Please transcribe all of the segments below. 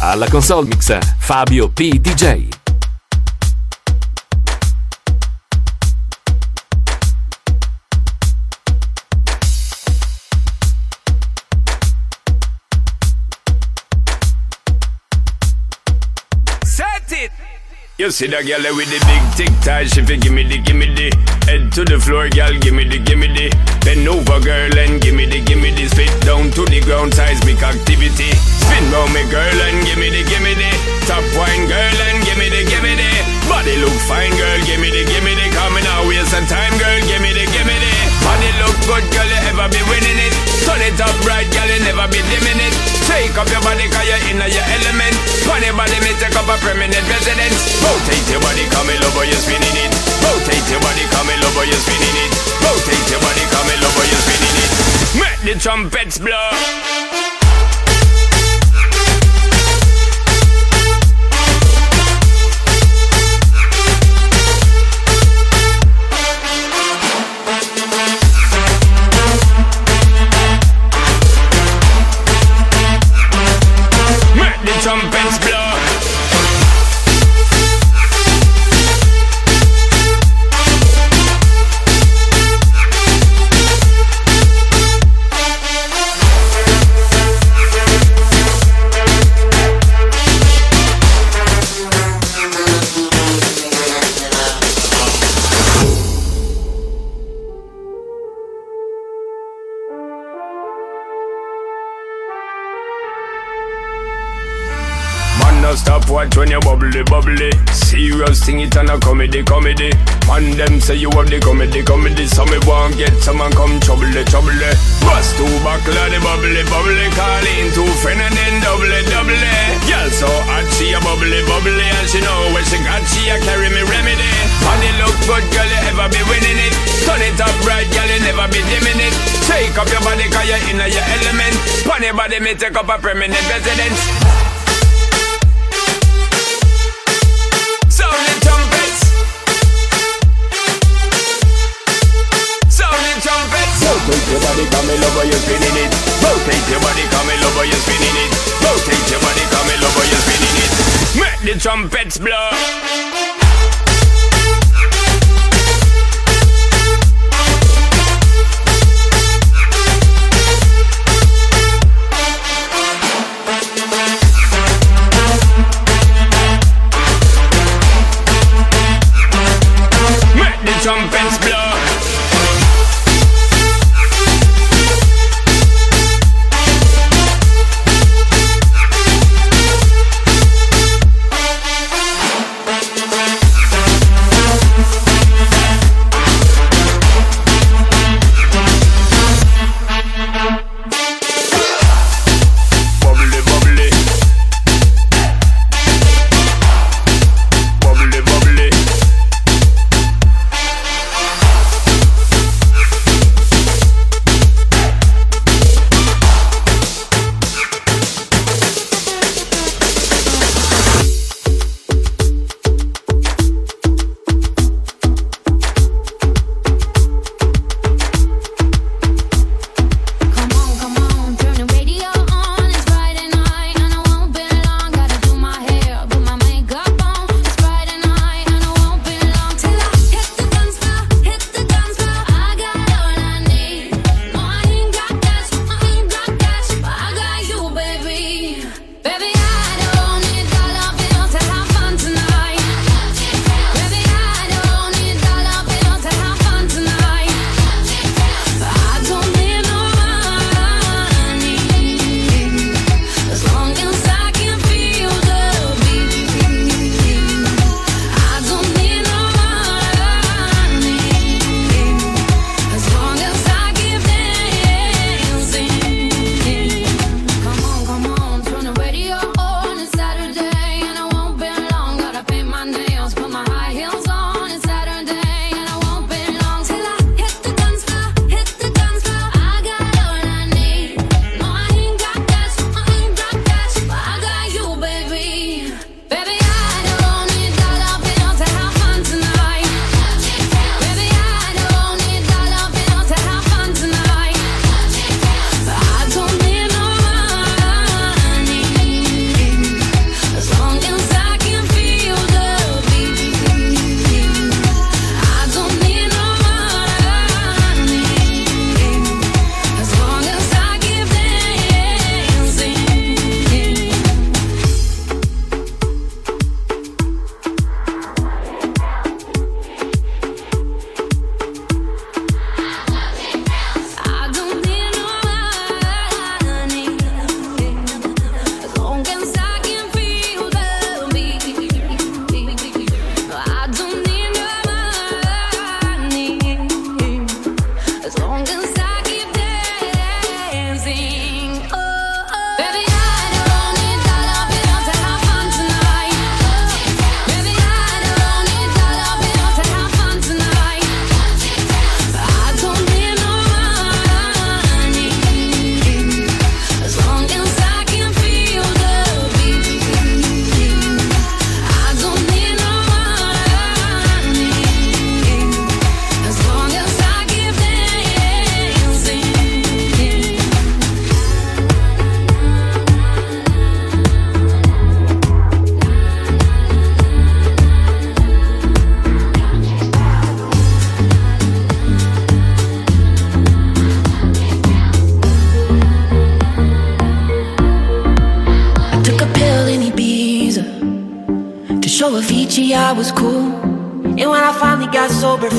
Alla console mix Fabio P. DJ. You see that girl with the big tic tac, she fi gimme the gimme the. Head to the floor, girl, gimme the gimme the. Bend over, girl, and gimme the gimme the. Spit down to the ground, seismic activity. Spin round me, girl, and gimme the gimme the. Top wine, girl, and gimme the gimme the. Body look fine, girl, gimme the gimme the. Coming out, waste some time, girl, gimme the gimme the. Body look good, girl, you ever be winning it. Turn it up right, girl, you never be dimming it Shake up your body, cause you're in your element Funny body, me take up a permanent residence Rotate your body, come in over, you're spinning it. Rotate your body, come in over, you're spinning it. Rotate your body, come in over, you're spinning it. Make the trumpets blow. When you bubbly bubbly. Serious thing it and a comedy comedy. And them say you have the comedy comedy. So me want get someone come trouble trouble. Bust two buckle the bubbly bubbly. Call in two friend and then double double. Girl so hot she a bubbly bubbly and she know when she got she a carry me remedy. Body look good girl you ever be winning it. Turn it up right girl you never be dimming it. Shake up your body cause you're in your element. Funny body me take up a permanent residence. Rotate your body, come in over, you're spinning it. Rotate your body, come in over, you're spinning it. Rotate your body, come in over, you're spinning it. Make the trumpets blow.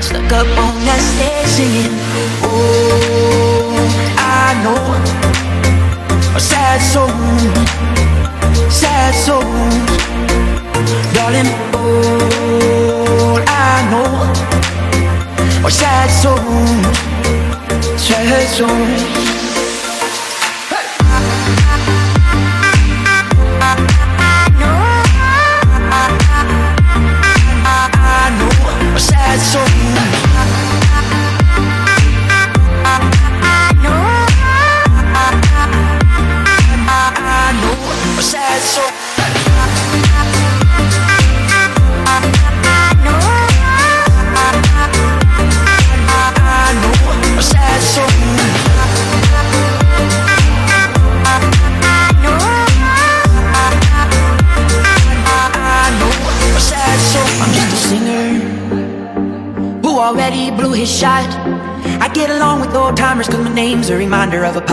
stuck up on that stage singing. Oh, I know a sad soul sad souls, darling. All I know are sad souls, sad souls.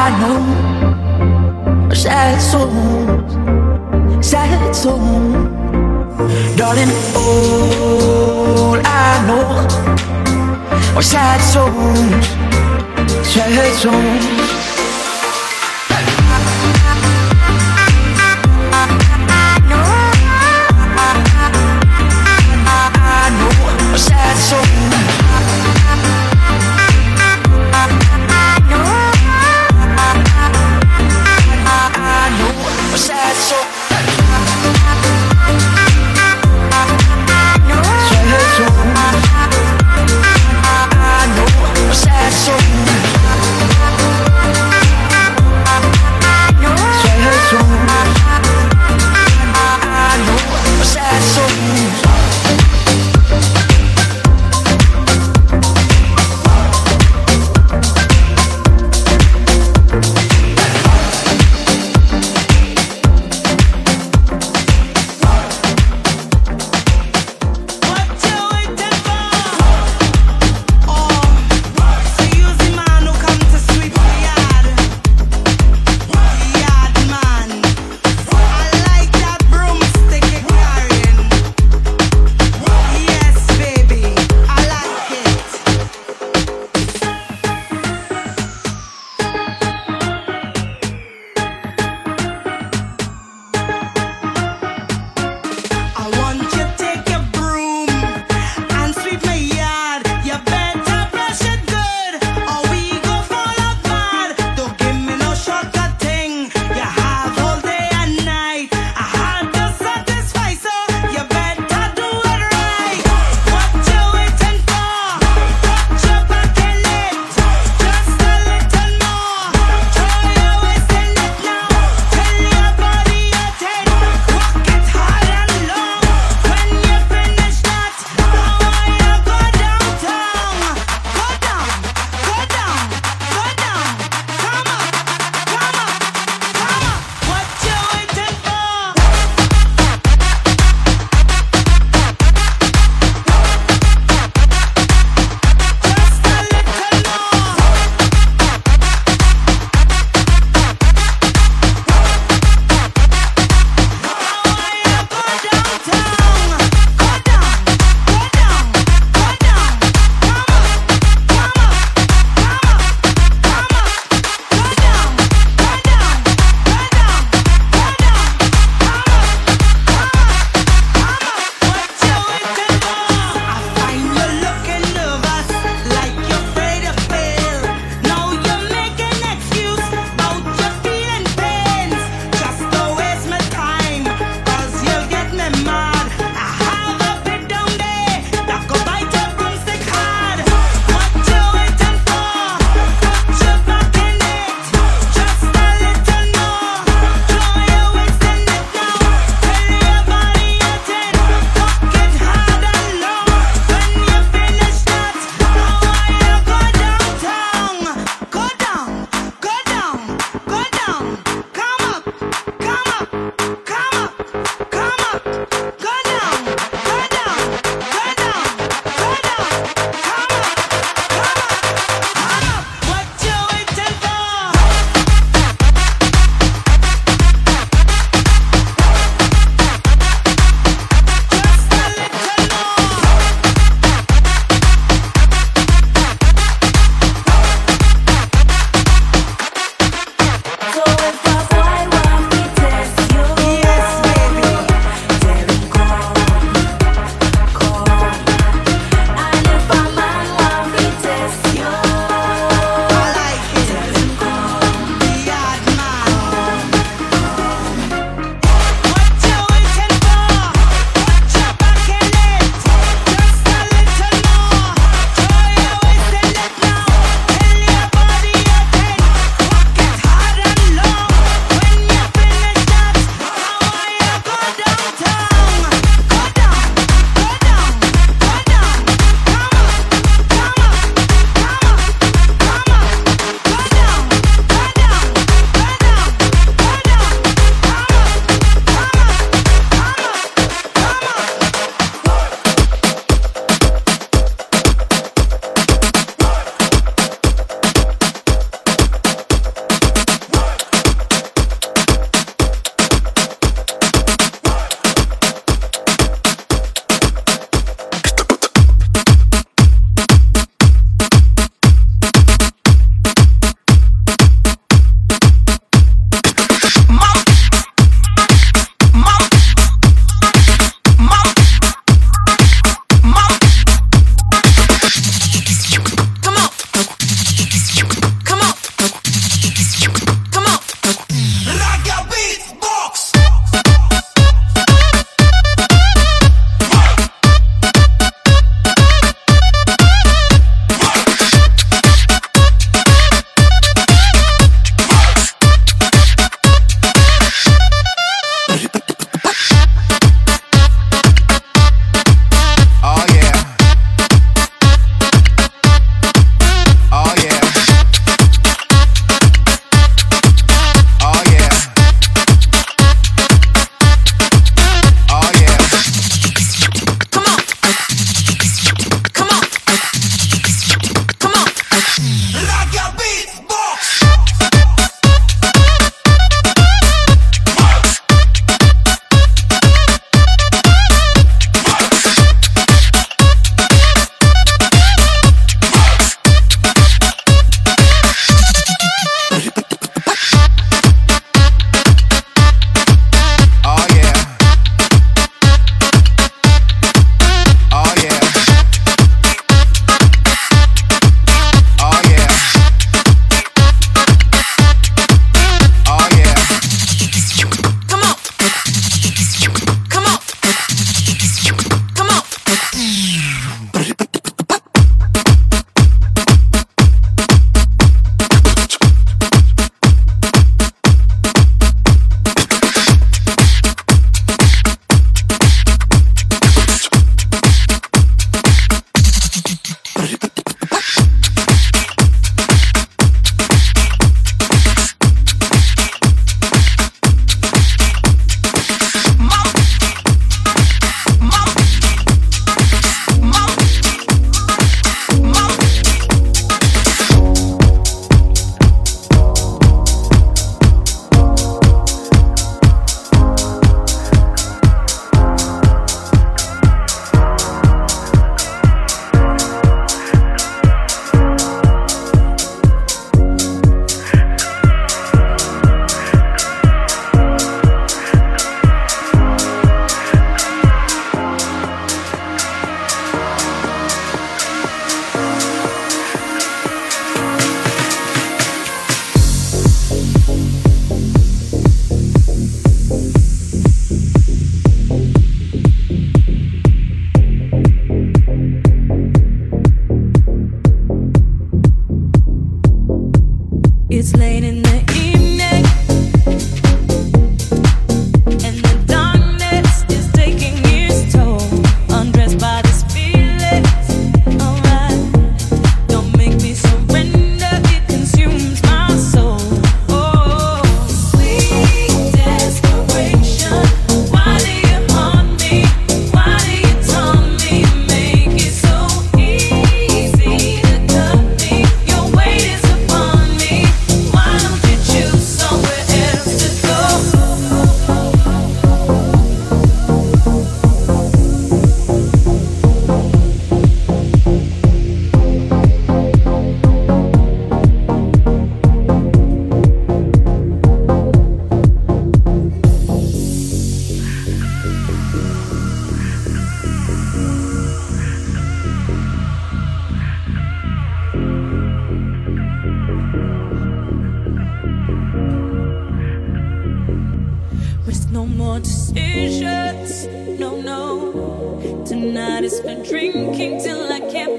I know Sad souls Sad souls Darling, all I know Are sad souls Sad souls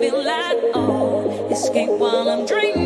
feel at all. Escape while I'm dreaming.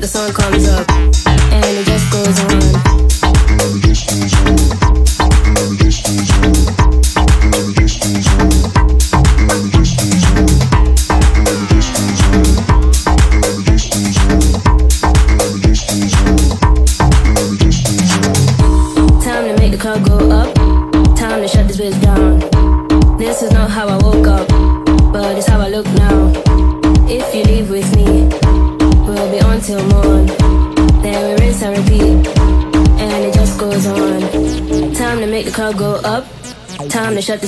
the sun comes up and it just goes on.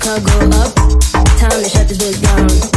Chicago up. Time to shut this bitch down.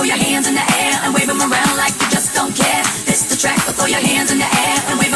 throw your hands in the air and wave them around like you just don't care. This the track, but throw your hands in the air and wave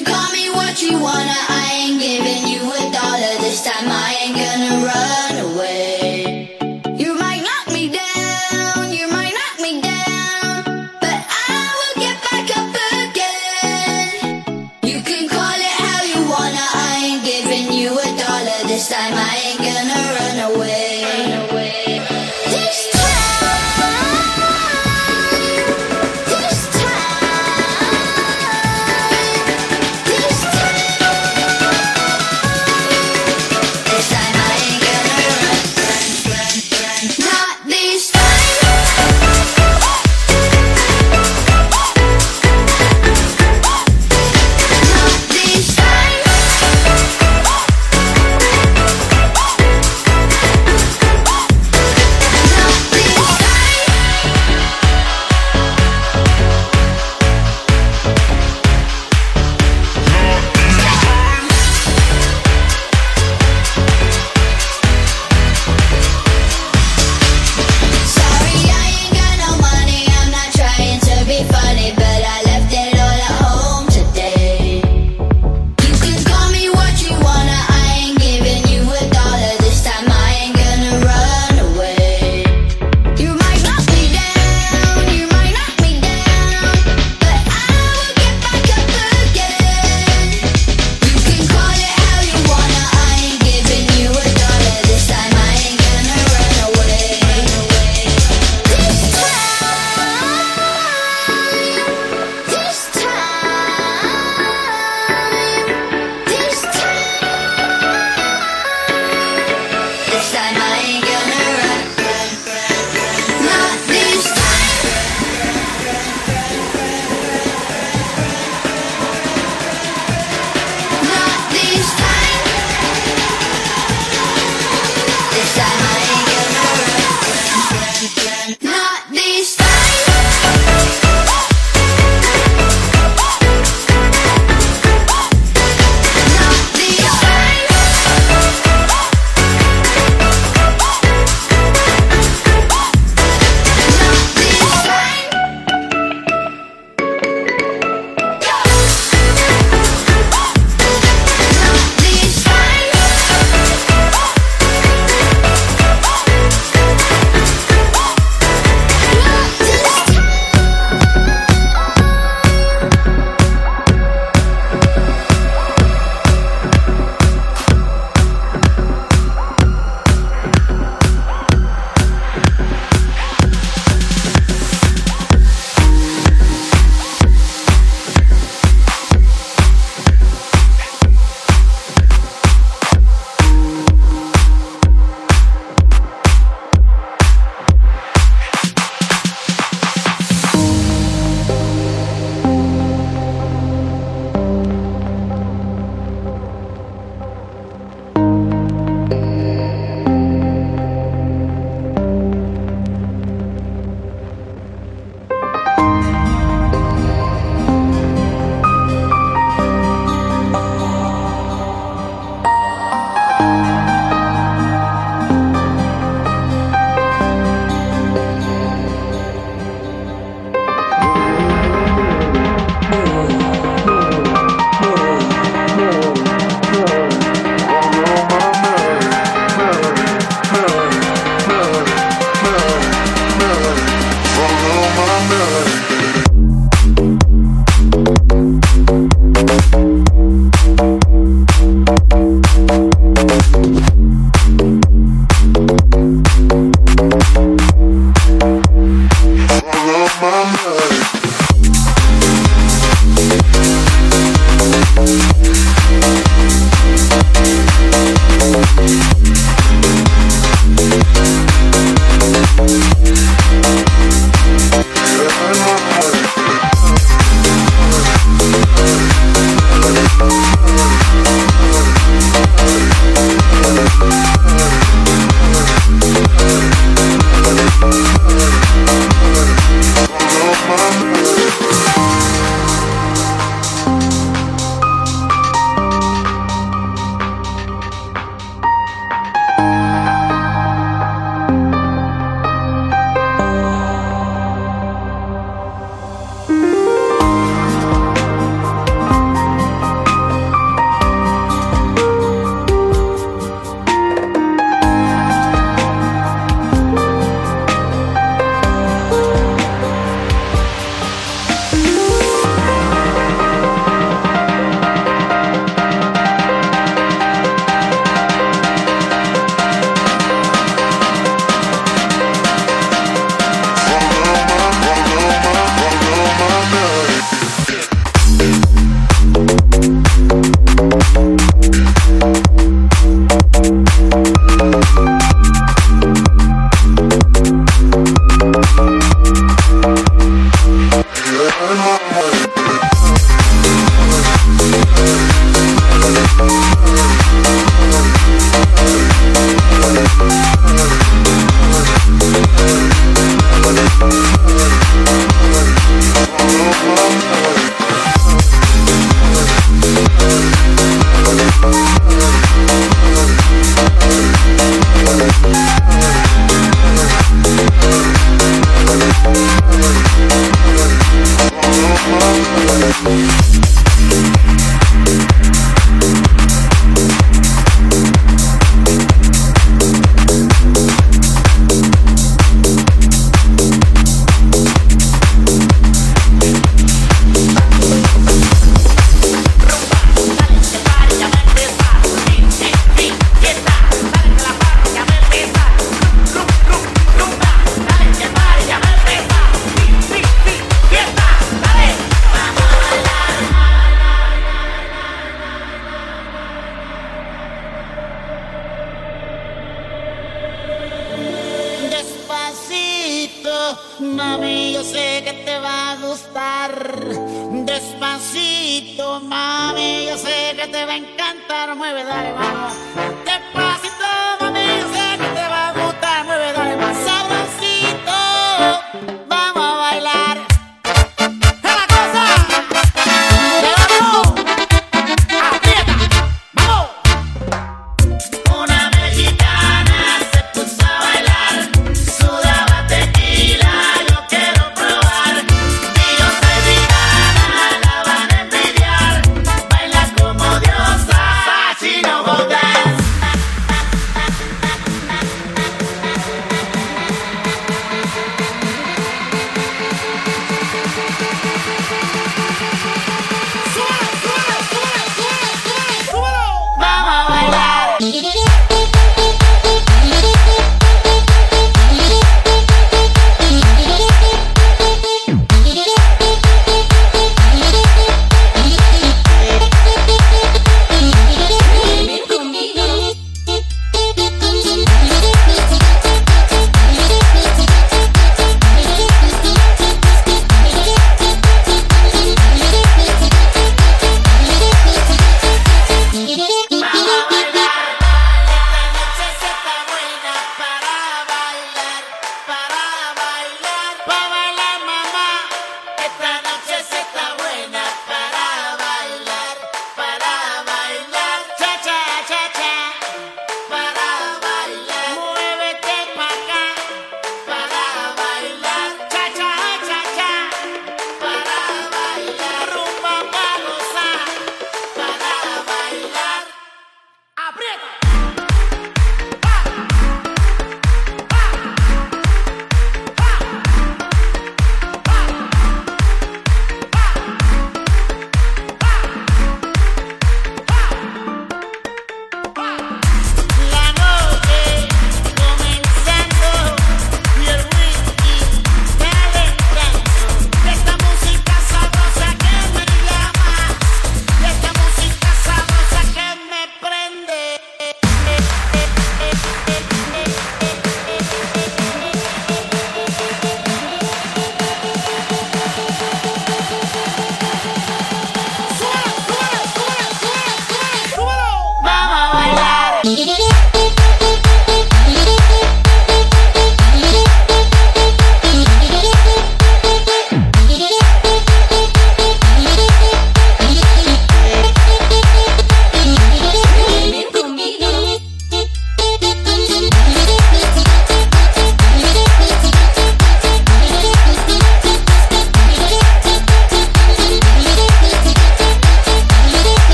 call me what you wanna, I ain't giving you a dollar this time. I ain't gonna run away.